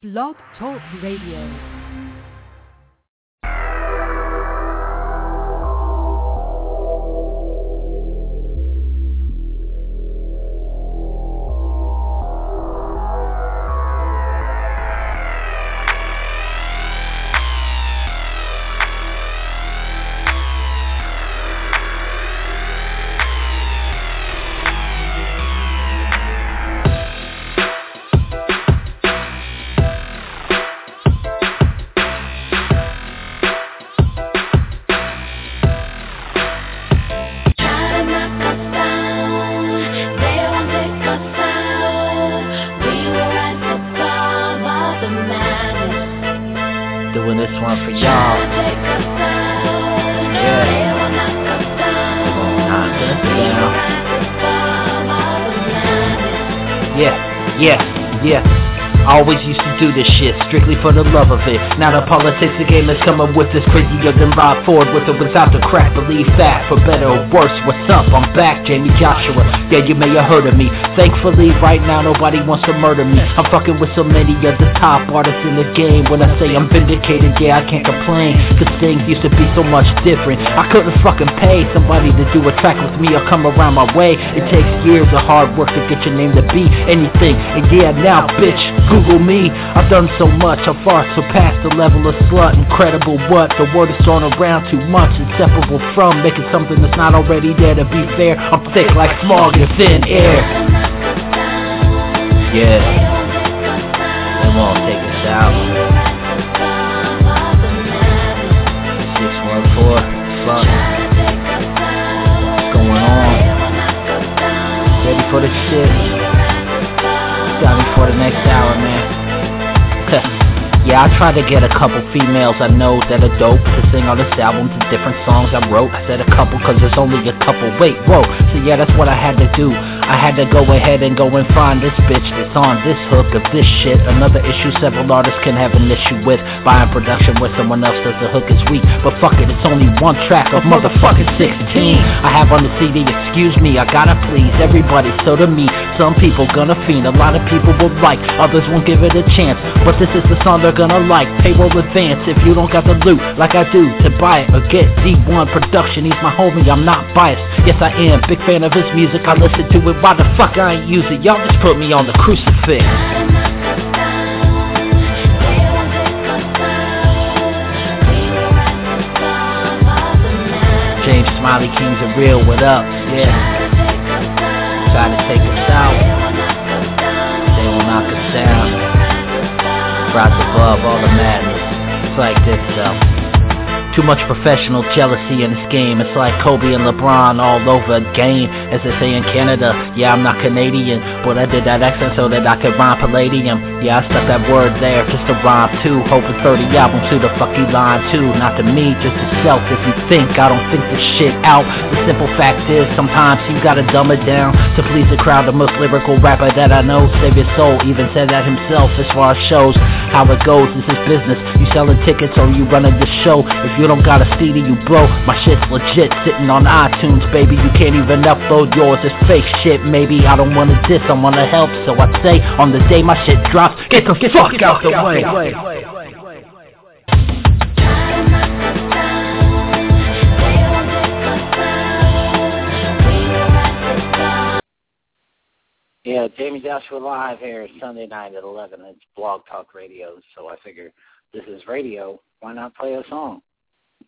Blog Talk Radio. Yeah, yeah do this shit strictly for the love of it. Now the politics the game is coming with this crazier than Rob Ford with or without the crack. Believe that, for better or worse. What's up? I'm back, Jayme Joshua. Yeah, you may have heard of me. Thankfully, right now nobody wants to murder me. I'm fucking with so many of the top artists in the game. When I say I'm vindicated, yeah, I can't complain. Cause things used to be so much different. I couldn't fucking pay somebody to do a track with me or come around my way. It takes years of hard work to get your name to be anything. And yeah, now, bitch, Google me. I've done so much, I've far surpassed the level of slut. Incredible what the word is thrown around too much, inseparable from making something that's not already there. To be fair, I'm thick like smog in thin air. Yeah, they won't take. Six one four, fuck. What's going on? Ready for the shit? For the next hour, man. Yeah, I tried to get a couple females I know that are dope to sing on this album to different songs I wrote. I said a couple cause there's only a couple. Wait, whoa. So yeah, that's what I had to do. I had to go ahead and go and find this bitch that's on this hook of this shit. Another issue several artists can have an issue with. Buying production with someone else does the hook is weak. But fuck it, it's only one track of motherfucking 16. I have on the CD, excuse me, I gotta please everybody. So to me, some people gonna fiend. A lot of people will like, others won't give it a chance. But this is the song they're gonna like. Payroll advance if you don't got the loot like I do to buy it or get D1 production. He's my homie, I'm not biased. Yes, I am. Big fan of his music. I listen to it. Why the fuck I ain't use it? Y'all just put me on the crucifix. James Smiley Kings are real. What up? Yeah. Try to take us out. They will knock us down rise above all the madness. It's like this though. Too much professional jealousy in this game. It's like Kobe and LeBron all over again. As they say in Canada, yeah, I'm not Canadian, but I did that accent so that I could rhyme palladium. Yeah, I stuck that word there just to rhyme too. Hoping 30 albums to the fuck you line too. Not to me, just to self. If you think I don't think this shit out, the simple fact is sometimes you gotta dumb it down to please the crowd. The most lyrical rapper that I know, save your soul. Even said that himself as far as shows how it goes. This is business. You selling tickets or you running the show. If you don't got a CD, you broke. My shit's legit, sitting on iTunes, baby. You can't even upload yours. It's fake shit, maybe. I don't wanna diss, I wanna help. So I say, on the day my shit drops, get the get fuck, out, the way. Yeah, Jayme Joshua live here Sunday night at 11. It's Blog Talk Radio, so I figure this is radio. Why not play a song?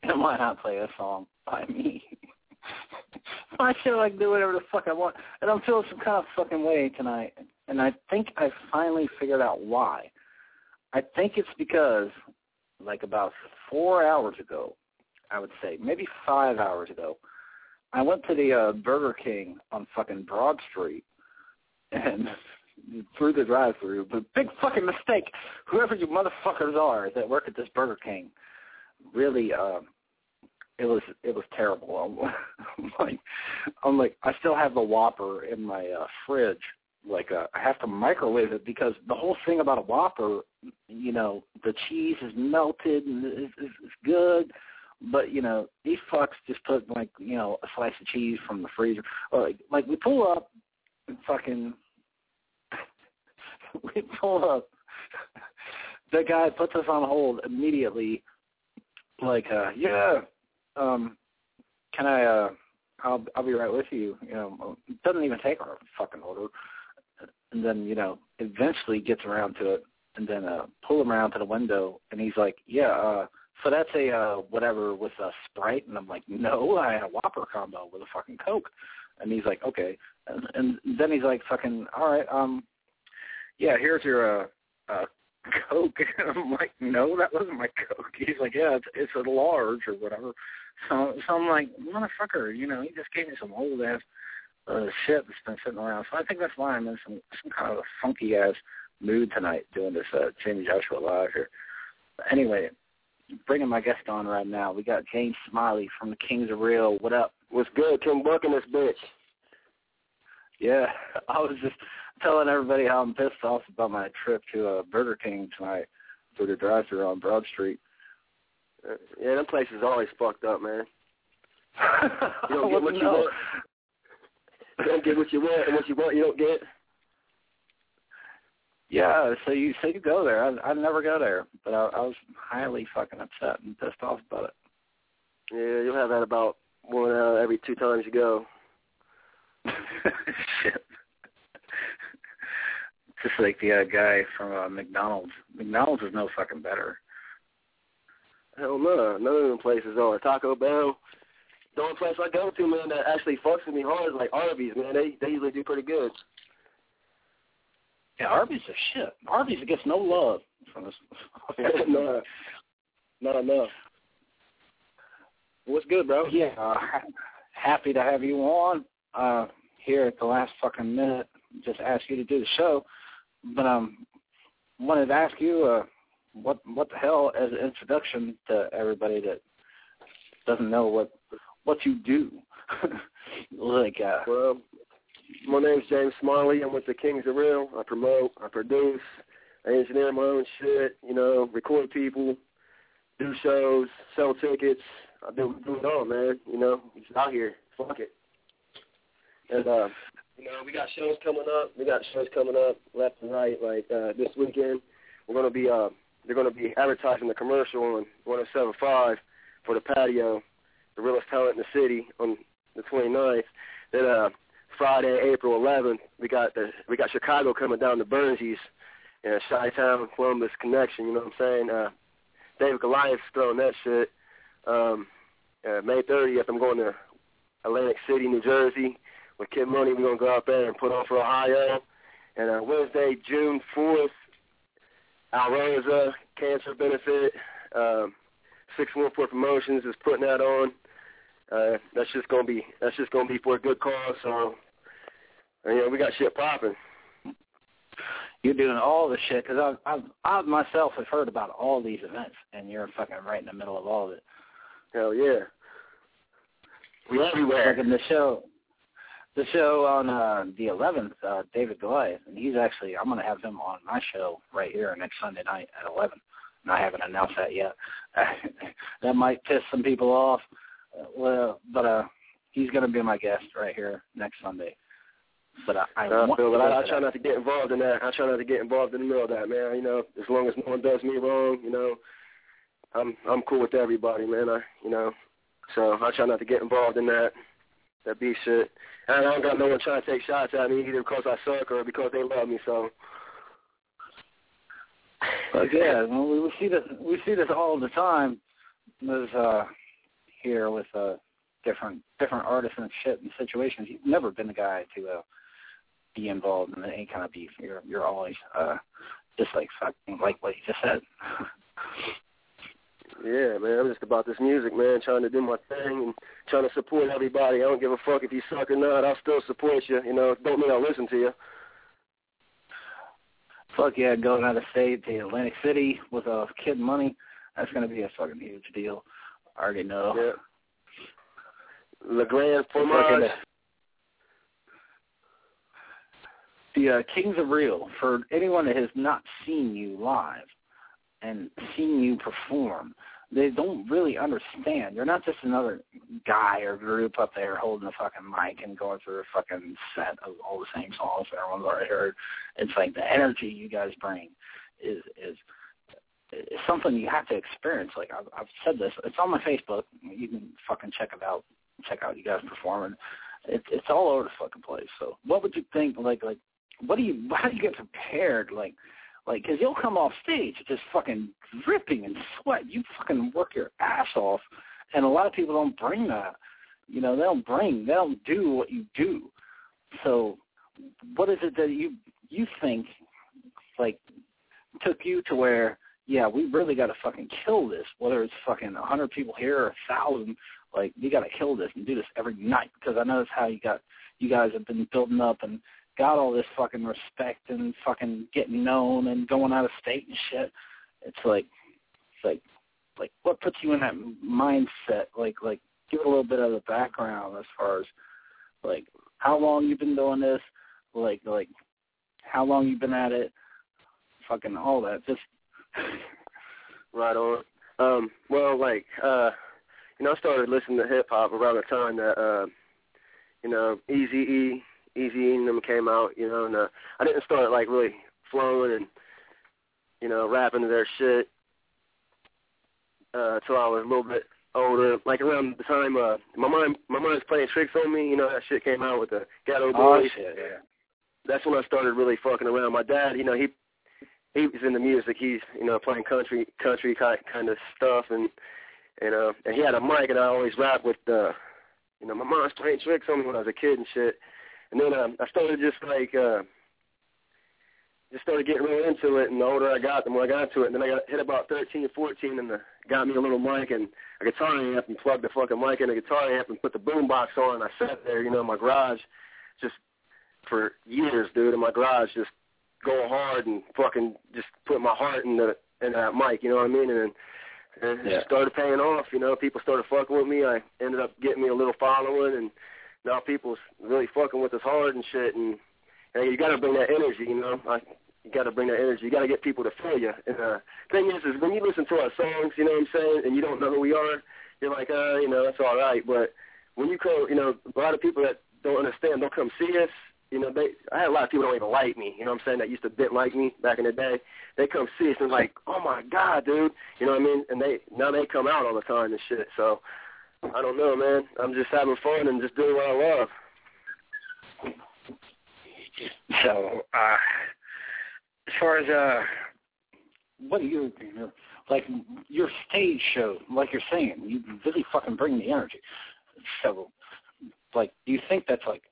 And why not play a song by me? I feel like do whatever the fuck I want, and I'm feeling some kind of fucking way tonight, and I think I finally figured out why. I think it's because, like about four hours ago, I would say maybe five hours ago, I went to the uh, Burger King on fucking Broad Street, and through the drive-through. But big fucking mistake. Whoever you motherfuckers are that work at this Burger King, really uh it was it was terrible. I'm, like I'm like I still have the Whopper in my uh, fridge. Like uh, I have to microwave it because the whole thing about a Whopper, you know, the cheese is melted and it's, it's, it's good, but you know these fucks just put like you know a slice of cheese from the freezer. Or like, like we pull up and fucking we pull up the guy puts us on hold immediately. Like, uh, yeah, um, can I? uh I'll I'll be right with you. You know, doesn't even take our fucking order, and then you know, eventually gets around to it, and then uh pull him around to the window, and he's like, yeah, uh, so that's a uh whatever with a Sprite, and I'm like, no, I had a Whopper combo with a fucking Coke, and he's like, okay, and, and then he's like, fucking, all right, um, yeah, here's your uh, uh Coke. And I'm like, no, that wasn't my Coke. He's like, yeah, it's, it's a large or whatever. So, so I'm like, motherfucker, you know, he just gave me some old ass uh, shit that's been sitting around. So I think that's why I'm in some some kind of a funky ass mood tonight doing this uh, Jayme Joshua live here. But anyway, bringing my guest on right now. We got James Smiley from the Kings of Real. What up? What's good? Kim Buck in this bitch. Yeah, I was just telling everybody how I'm pissed off about my trip to uh, Burger King tonight through the drive-thru on Broad Street. Uh, yeah, them places always fucked up, man. You don't get what you want. You don't get what you want, and what you want, you don't get. Yeah, so you so you go there. I I never go there, but I, I was highly fucking upset and pissed off about it. Yeah, you'll have that about one uh, every two times you go. Shit. Just like the uh, guy from uh, McDonald's. McDonald's is no fucking better. Hell no, none of them places are. Taco Bell. The only place I go to, man, that actually fucks with me hard is like Arby's, man. They they usually do pretty good. Yeah, Arby's is shit. Arby's gets no love from no, not enough. What's good, bro? Yeah, uh, happy to have you on uh, here at the last fucking minute. Just ask you to do the show, but um, wanted to ask you uh, what what the hell as an introduction to everybody that doesn't know what what you do. like, uh, Well, my name's James Smiley. I'm with the Kings of Real. I promote, I produce, I engineer my own shit. You know, record people, do shows, sell tickets. I do do it all, man. You know, just out here. Fuck it. And uh, you know, we got shows coming up. We got shows coming up left and right. Like uh, this weekend, we're gonna be uh, they're gonna be advertising the commercial on 107.5 for the patio, the realest talent in the city on the 29th. Then uh, Friday, April 11th, we got the we got Chicago coming down to Burnsies, and Chi-Town, Columbus connection. You know what I'm saying? Uh, David Goliath's throwing that shit. Um, uh, May 30th, I'm going to Atlantic City, New Jersey, with Kid Money. We're gonna go out there and put on for Ohio. And uh, Wednesday, June 4th, Alrosa Cancer Benefit. Um, 614 Promotions is putting that on. Uh, that's just gonna be that's just gonna be for a good cause. So, uh, you know, we got shit popping. you're doing all the shit because I, I, I myself have heard about all these events, and you're fucking right in the middle of all of it. Hell yeah. We everywhere. Like in the show, the show on uh, the 11th, uh, David Goliath, and he's actually I'm going to have him on my show right here next Sunday night at 11. And I haven't announced that yet. that might piss some people off, uh, well, but uh, he's going to be my guest right here next Sunday. But I, I, I want feel, but I, I try not to get involved in that. I try not to get involved in the middle of that, man. You know, as long as no one does me wrong, you know, I'm I'm cool with everybody, man. I you know, so I try not to get involved in that that beef shit. And I don't got no one trying to take shots at me either because I suck or because they love me. So But yeah, well, we, we see this we see this all the time. There's uh here with uh different different artists and shit and situations. You've never been the guy to uh be involved in any kind of beef. You're you're always uh just like fucking like what you just said. yeah, man, I'm just about this music, man. Trying to do my thing and trying to support everybody. I don't give a fuck if you suck or not. I'll still support you. You know, don't mean I'll listen to you. Fuck yeah, going out of state to Atlantic City with a uh, kid money. That's gonna be a fucking huge deal. I already know. Yeah. Le Grand Fromage. the uh, Kings of Real, for anyone that has not seen you live and seeing you perform, they don't really understand. You're not just another guy or group up there holding a fucking mic and going through a fucking set of all the same songs that everyone's already heard. It's like the energy you guys bring is is is something you have to experience. Like I've, I've said this, it's on my Facebook. You can fucking check it out. Check out you guys performing. It's it's all over the fucking place. So what would you think? Like like what do you how do you get prepared? Like like because you'll come off stage just fucking dripping in sweat. You fucking work your ass off, and a lot of people don't bring that. You know they don't bring they don't do what you do. So what is it that you you think like took you to where yeah we really got to fucking kill this whether it's fucking a hundred people here or a thousand like we got to kill this and do this every night because I know that's how you got you guys have been building up and got all this fucking respect and fucking getting known and going out of state and shit. It's like it's like like what puts you in that mindset? Like like give a little bit of the background as far as like how long you've been doing this, like like how long you've been at it, fucking all that. Just right on. Um, well, like uh, you know, I started listening to hip hop around the time that uh, you know, Easy E, Eazy and them came out. You know, and uh, I didn't start like really flowing and you know rapping to their shit uh, until I was a little bit older, like around the time uh my mom my mom's playing tricks on me, you know, that shit came out with the Geto Boys. Oh shit, yeah. That's when I started really fucking around. My dad, you know, he he was into music. He's, you know, playing country country kind kind of stuff and you know, and he had a mic and I always rap with uh you know, my mom's playing tricks on me when I was a kid and shit. And then um I started just like uh just started getting really into it, and the older I got, the more I got into it. And then I got hit about 13 or 14, and the, got me a little mic and a guitar amp, and plugged the fucking mic in a guitar amp, and put the boom box on. And I sat there, you know, in my garage, just for years, dude, in my garage, just going hard and fucking just put my heart in the in that mic. You know what I mean? And and it yeah. started paying off. You know, people started fucking with me. I ended up getting me a little following, and now people's really fucking with us hard and shit. And and you got to bring that energy, you know. I, you got to bring that energy. You got to get people to feel you. And uh, thing is, is when you listen to our songs, you know what I'm saying, and you don't know who we are, you're like, uh, you know, that's all right. But when you come, you know, a lot of people that don't understand, don't come see us. You know, they. I had a lot of people don't even like me. You know what I'm saying? That used to didn't like me back in the day. They come see us and like, oh my god, dude. You know what I mean? And they now they come out all the time and shit. So I don't know, man. I'm just having fun and just doing what I love. So, uh, as far as uh, what are you, like your stage show, like you're saying, you really fucking bring the energy. So, like, do you think that's like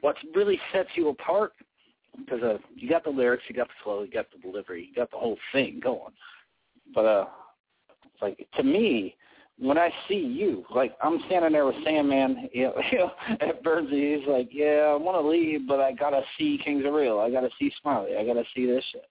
what really sets you apart? Because uh, you got the lyrics, you got the flow, you got the delivery, you got the whole thing going. But uh, like to me, when I see you, like I'm standing there with Sandman, you know, at Bernsey, he's like, "Yeah, I want to leave, but I gotta see Kings of Real. I gotta see Smiley. I gotta see this shit."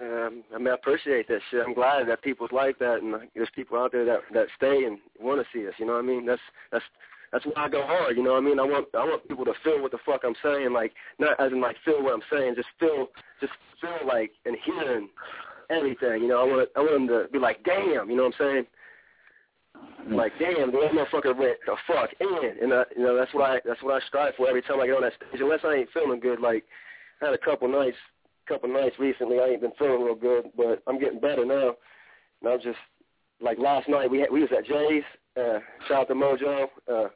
Um, I mean, I appreciate that shit. I'm glad that people's like that, and there's people out there that that stay and want to see us. You know what I mean? That's that's that's why I go hard. You know what I mean? I want I want people to feel what the fuck I'm saying, like not as in like feel what I'm saying, just feel just feel like and hearing everything. You know, I want I want them to be like, damn. You know what I'm saying? Like, damn, that motherfucker went the fuck in, and uh, you know that's what I that's what I strive for every time I get on that stage. Unless I ain't feeling good, like I had a couple nights, couple nights recently, I ain't been feeling real good, but I'm getting better now. And I'm just like last night we had, we was at Jay's, uh, shout out to Mojo, uh,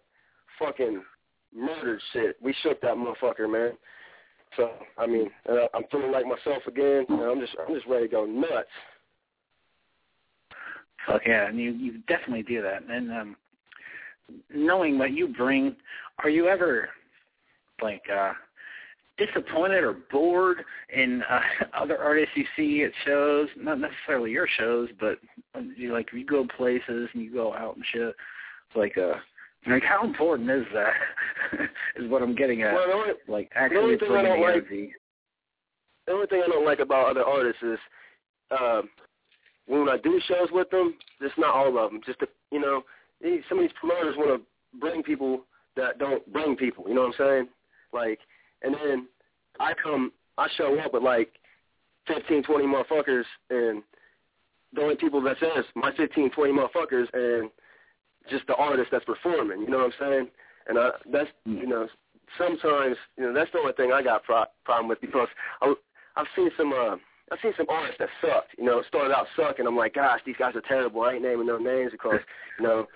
fucking murdered shit. We shook that motherfucker, man. So I mean, uh, I'm feeling like myself again. I'm just I'm just ready to go nuts. Fuck yeah, and you you definitely do that. And um, knowing what you bring, are you ever like uh, disappointed or bored in uh, other artists you see at shows? Not necessarily your shows, but you like you go places and you go out and shit. Like uh, like how important is that? is what I'm getting at. Well, the only, like actually the only thing I don't like, The only thing I don't like about other artists is. Uh, when I do shows with them, just not all of them. Just to, you know, some of these promoters want to bring people that don't bring people. You know what I'm saying? Like, and then I come, I show up with like 15, 20 motherfuckers, and the only people that says my 15, 20 motherfuckers, and just the artist that's performing. You know what I'm saying? And I, that's you know sometimes you know that's the only thing I got pro- problem with because I, I've seen some. uh I've seen some artists that sucked. You know, started out sucking. I'm like, gosh, these guys are terrible. I ain't naming no names because, you know,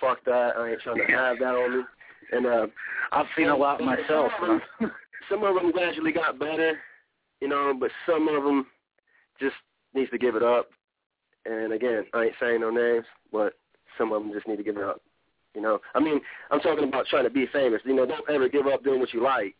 fuck that. I ain't trying to have that on me. And uh, I've seen a lot myself. some of them gradually got better, you know, but some of them just needs to give it up. And again, I ain't saying no names, but some of them just need to give it up. You know, I mean, I'm talking about trying to be famous. You know, don't ever give up doing what you like.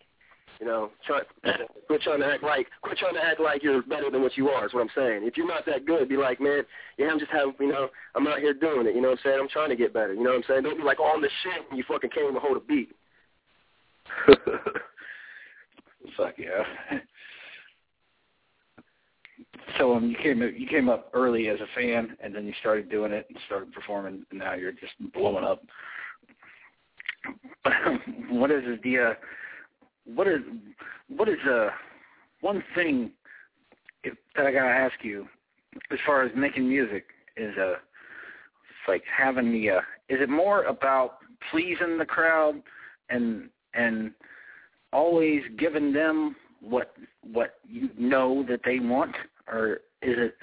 You know, try quit trying to act like quit trying to act like you're better than what you are. Is what I'm saying. If you're not that good, be like, man, yeah, I'm just having, you know, I'm out here doing it. You know what I'm saying? I'm trying to get better. You know what I'm saying? Don't be like, I'm the shit, and you fucking can't even hold a beat. Fuck yeah. So um, you came you came up early as a fan, and then you started doing it and started performing, and now you're just blowing up. what is the uh, what is what is uh one thing if, that I gotta ask you as far as making music is uh it's like having the uh is it more about pleasing the crowd and and always giving them what what you know that they want? Or is it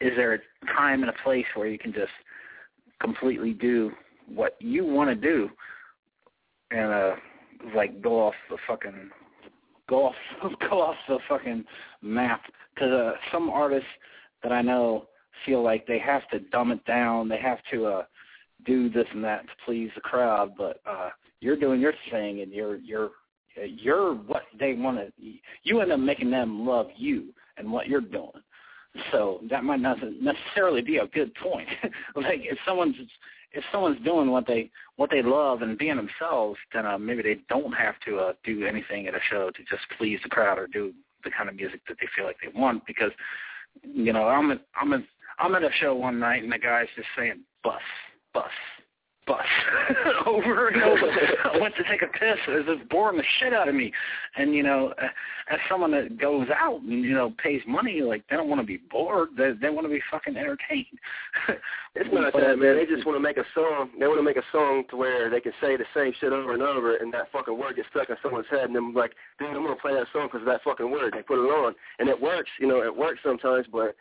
is there a time and a place where you can just completely do what you want to do? And uh like go off the fucking go off go off the fucking map because uh, some artists that I know feel like they have to dumb it down. They have to uh, do this and that to please the crowd. But uh, you're doing your thing, and you're you're you're what they want to. You end up making them love you and what you're doing. So that might not necessarily be a good point. like if someone's if someone's doing what they what they love and being themselves, then uh, maybe they don't have to uh, do anything at a show to just please the crowd or do the kind of music that they feel like they want. Because you know, I'm at I'm at I'm at a show one night and the guy's just saying bus, bus, bus over and over. I went to take a piss. It was boring the shit out of me. And you know, as someone that goes out and you know pays money, like they don't want to be bored. They they want to be fucking entertained. it's not that, man. They just want to make a song. They want to make a song to where they can say the same shit over and over, and that fucking word gets stuck in someone's head. And I'm like, dude, I'm gonna play that song because of that fucking word. They put it on, and it works. You know, it works sometimes, but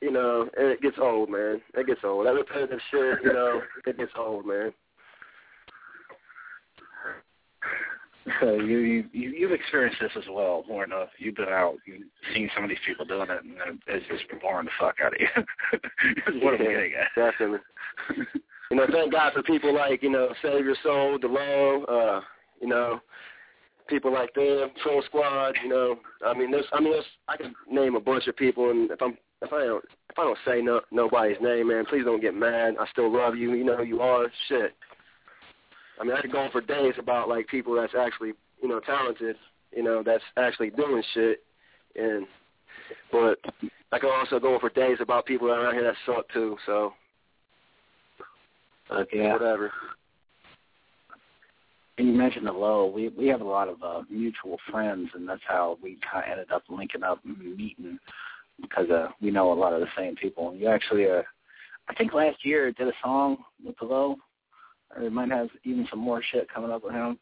you know, and it gets old, man. It gets old. That repetitive shit, you know, it gets old, man. So you you you've experienced this as well more enough. You've been out, you've seen some of these people doing it, and it's just boring the fuck out of you. what yeah, I'm getting at. Definitely. you know, thank God for people like you know Save Your Soul, DeLone, uh, you know, people like them, Troll Squad. You know, I mean, there's, I mean, there's, I can name a bunch of people, and if I'm if I don't if I don't say no nobody's name, man, please don't get mad. I still love you. You know who you are. Shit. I mean, I could go on for days about like people that's actually you know talented. You know, that's actually doing shit. And but I could also go on for days about people that are out here that suck too. So. Okay. Whatever. And you mentioned the low. We we have a lot of uh, mutual friends, and that's how we kind of ended up linking up and meeting because uh, we know a lot of the same people. And you actually, uh, I think last year did a song with the low, or might have even some more shit coming up with him.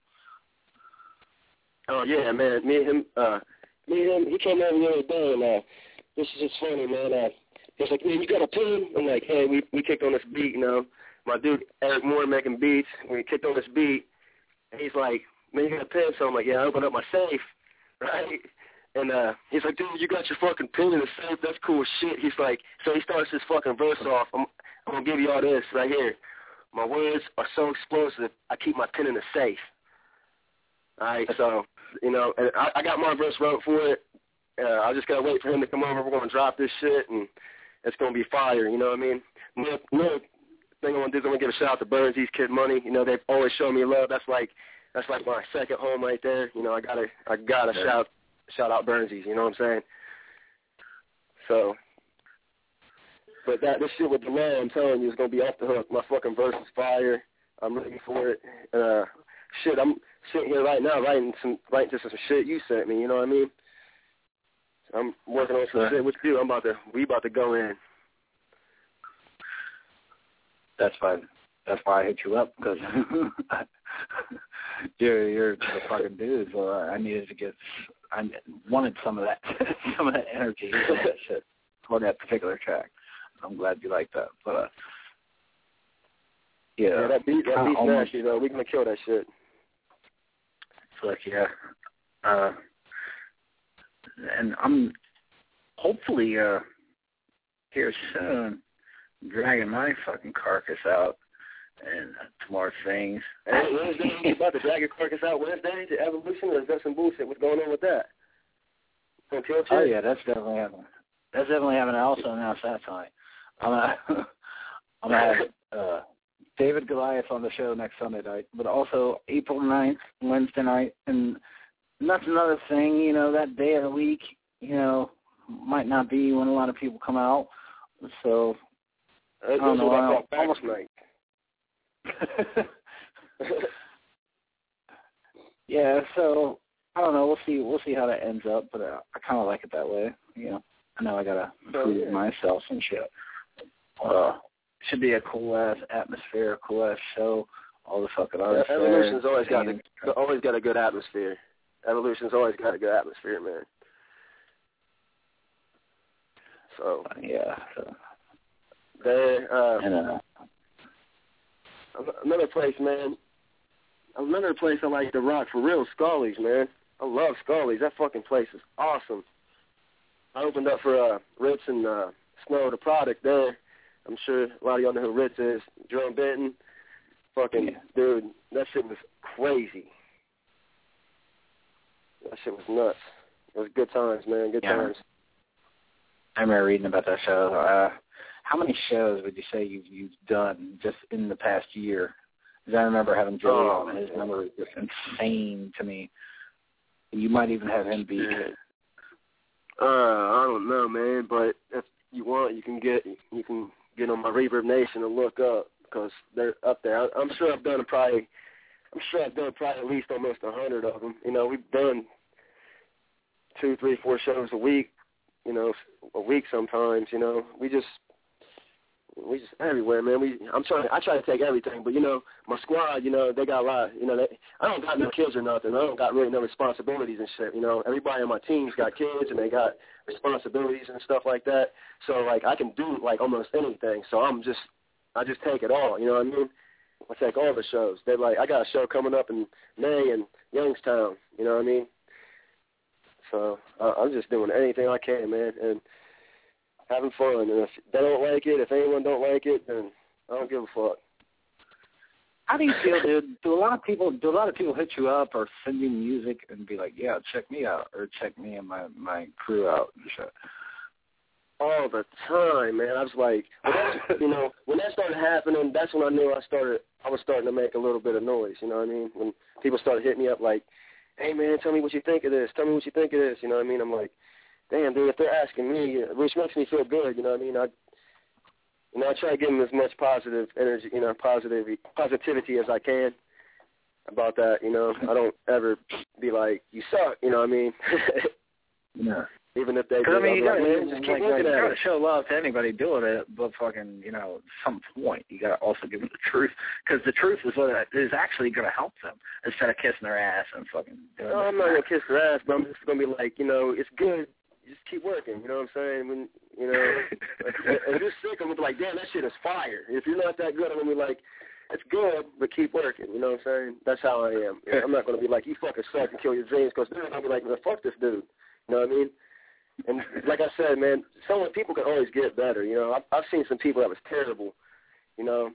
Oh yeah, man. Me and him, uh, me and him, he came over the other day, and uh, this is just funny, man. Uh, he's like, man, you got a pen? I'm like, hey, we we kicked on this beat, you know. My dude Eric Moore making beats. We kicked on this beat, and he's like, man, you got a pen? So I'm like, yeah, I opened up my safe, right? And uh, he's like, dude, you got your fucking pen in the safe. That's cool shit. He's like, so he starts his fucking verse off. I'm, I'm gonna give you all this right here. My words are so explosive. I keep my pen in the safe. All right, so you know, and I, I got my verse wrote for it. Uh, I just gotta wait for him to come over. We're gonna drop this shit, and it's gonna be fire. You know what I mean? Another, another thing I want to do is I want to give a shout out to Burnsies Kid Money. You know, they've always shown me love. That's like that's like my second home right there. You know, I gotta I gotta yeah. shout shout out Burnsies, you know what I'm saying? So, but that this shit with the law, I'm telling you, is gonna be off the hook. My fucking verse is fire. I'm looking for it. Uh, shit, I'm sitting here right now writing some writing to some shit you sent me. You know what I mean? I'm working on some shit with you. I'm about to we about to go in. That's fine. That's why I hit you up because you're you're the fucking dude. So I needed to get I wanted some of that some of that energy some of that shit for that particular track. I'm glad you like that. But uh, yeah, yeah, that beat that beat's almost, nasty though. We're gonna kill that shit. Fuck yeah. Uh, and I'm hopefully uh here soon dragging my fucking carcass out and more things. Hey, Wednesday, about to drag your carcass out Wednesday to Evolution, or is that some bullshit? What's going on with that? Oh yeah, that's definitely happening. That's definitely happening. I also announced that tonight. I'm gonna I'm gonna have uh David Goliath on the show next Sunday night, but also April ninth, Wednesday night, and that's another thing. You know, that day of the week, you know, might not be when a lot of people come out. So I don't know, I- almost- night. yeah, so I don't know. We'll see. We'll see how that ends up, but uh, I kind of like it that way. You know, I know I gotta prove yeah. myself and shit. Uh, should be a cool ass atmosphere, cool ass show. All the fucking artists. there, Evolution's always got a, always got a good atmosphere. Evolution's always got a good atmosphere, man. So yeah. So, there, uh, and uh, another place, man. Another place I like to rock for real, Skully's, man. I love Skully's. That fucking place is awesome. I opened up for uh, Rittz and uh, Snow, the product there. I'm sure a lot of y'all know who Rittz is. Jerome Benton. Fucking Yeah. dude, that shit was crazy. That shit was nuts. It was good times, man. Good Yeah. times. I remember reading about that show. Uh, how many shows would you say you've you've done just in the past year? Because I remember having Joey Oh, on, and his number was just insane to me. You might even have him beat. Uh, I don't know, man, but if you want, you can get you can get on my ReverbNation and look up because they're up there. I, I'm sure I've done probably, I'm sure I've done probably at least almost a hundred of them. You know, we've done two, three, four shows a week. You know, a week sometimes. You know, we just we just everywhere, man. We I'm trying. I try to take everything, but you know, my squad. You know, they got a lot. You know, they, I don't got no kids or nothing. I don't got really no responsibilities and shit. You know, everybody on my team's got kids and they got responsibilities and stuff like that. So like I can do like almost anything. So I'm just I just take it all. You know what I mean? I take all the shows. They're like I got a show coming up in May in Youngstown. You know what I mean? So I, I'm just doing anything I can, man, and having fun. And if they don't like it, if anyone don't like it, then I don't give a fuck. How do you feel, dude? Do a lot of people do a lot of people hit you up or send you music and be like, "Yeah, check me out," or "Check me and my my crew out"? And shit? all the time, man. I was like, when that, you know, when that started happening, that's when I knew I started. I was starting to make a little bit of noise. You know what I mean? When people started hitting me up like, "Hey, man, tell me what you think of this. Tell me what you think of this." You know what I mean? I'm like, "Damn, dude, if they're asking me, which makes me feel good." You know what I mean? I, you know, I try to give them as much positive energy, you know, positive positivity as I can about that. You know, I don't ever be like, "You suck." You know what I mean? Yeah. Even if they do, I mean, you gotta, man, like, just keep like, looking you at gotta it. show love to anybody doing it, but fucking, you know, at some point you gotta also give them the truth, because the truth is what is actually gonna help them instead of kissing their ass and fucking doing. No, I'm not and gonna kiss their ass, but I'm just gonna be like, you know, it's good. Just keep working. You know what I'm saying? When you know, if if you're sick, I'm gonna be like, damn, that shit is fire. If you're not that good, I'm gonna be like, it's good, but keep working. You know what I'm saying? That's how I am. I'm not gonna be like, you fucking suck and kill your dreams, because then I'll be like, man, fuck this dude. You know what I mean? And like I said, man, some people can always get better. You know, I've, I've seen some people that was terrible. You know,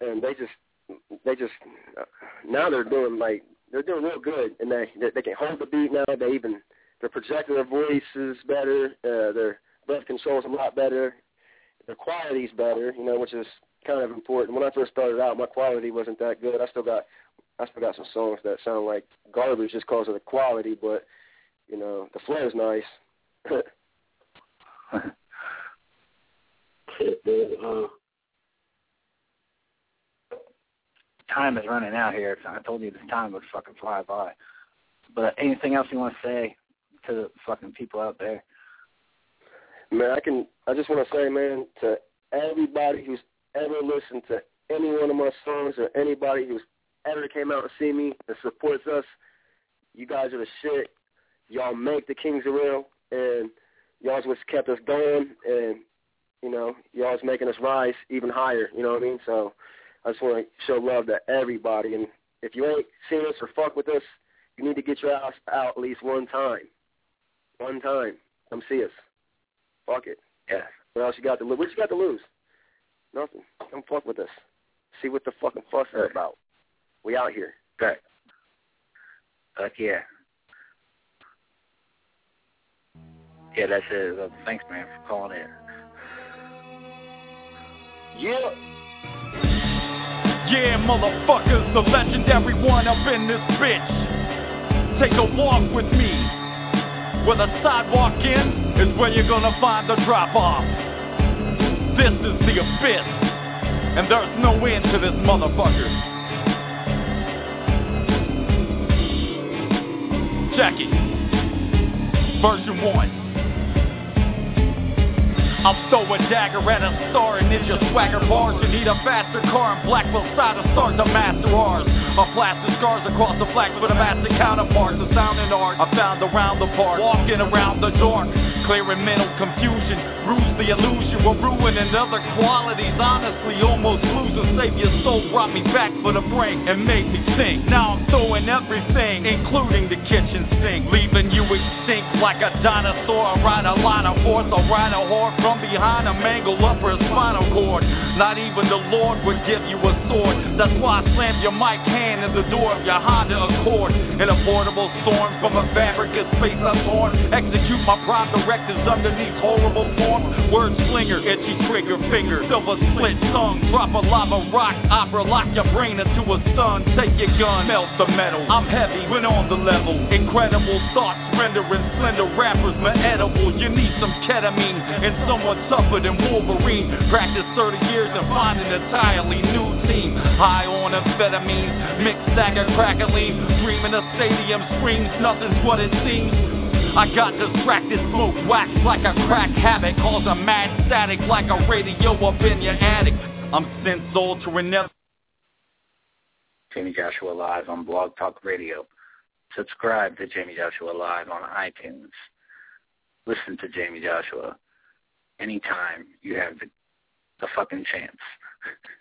and they just they just uh, now they're doing like they're doing real good, and they they, they can hold the beat now. They even they're projecting their voices better. Uh, their breath control's a lot better. Their quality's better, you know, which is kind of important. When I first started out, my quality wasn't that good. I still got I still got some songs that sound like garbage just because of the quality, but you know, the flow's nice. Time is running out here. I told you this time would fucking fly by. But anything else you want to say to the fucking people out there? Man, I can. I just want to say, man, to everybody who's ever listened to any one of my songs or anybody who's ever came out to see me and supports us, you guys are the shit. y'all make the Kings Real, and y'all's what's kept us going, and you know, y'all's making us rise even higher. You know what I mean? So I just want to show love to everybody, and if you ain't seen us or fuck with us, you need to get your ass out at least one time. One time. Come see us. Fuck it. Yeah. What else you got to lose? What you got to lose? Nothing. Come fuck with us. See what the fucking fuss is about. We out here. Right. Fuck yeah. Yeah, that's it. Well, thanks, man, for calling in. Yeah. Yeah, motherfuckers, the legendary one up in this bitch. Take a walk with me. Where the sidewalk ends is where you're gonna find the drop off. This is the abyss, and there's no end to this motherfucker. It. Version 1. I'll throw a dagger at a star and ninja swagger bars. You need a faster car and Blackwell side to start the master ours. A plastic scars across the flags with a master counterpart. The sounding art I found around the park, walking around the dark, clearing mental confusion, bruise the illusion. We're ruining other qualities. Honestly, almost losing. Save your soul brought me back for the break and made me think. Now I'm throwing everything, including the kitchen sink, leaving you extinct like a dinosaur. I ride a line of horse, I ride a horse from behind a mangle up upper spinal cord. Not even the Lord would give you a sword. That's why I slammed your mic hand in the door of your Honda Accord. In a portable storm from a fabric of space I torn. Execute my prime directives underneath horrible form. Word slinger, itchy trigger finger, silver split tongue. Drop a lava rock, opera lock your brain into a sun. Take your gun, melt the metal. I'm heavy, went on the level. Incredible thoughts rendering slender rappers my edible. You need some ketamine and someone tougher than Wolverine. Practice 30 years and find an entirely new team. High on amphetamines, mixed stagger crackling. Dreaming a stadium screams, nothing's what it seems. I got distracted, smoke wax like a crack habit, cause a mad static like a radio up in your attic. I'm sense altering never. Jayme Joshua Live on Blog Talk Radio. Subscribe to Jayme Joshua Live on iTunes. Listen to Jayme Joshua anytime you have the, the fucking chance.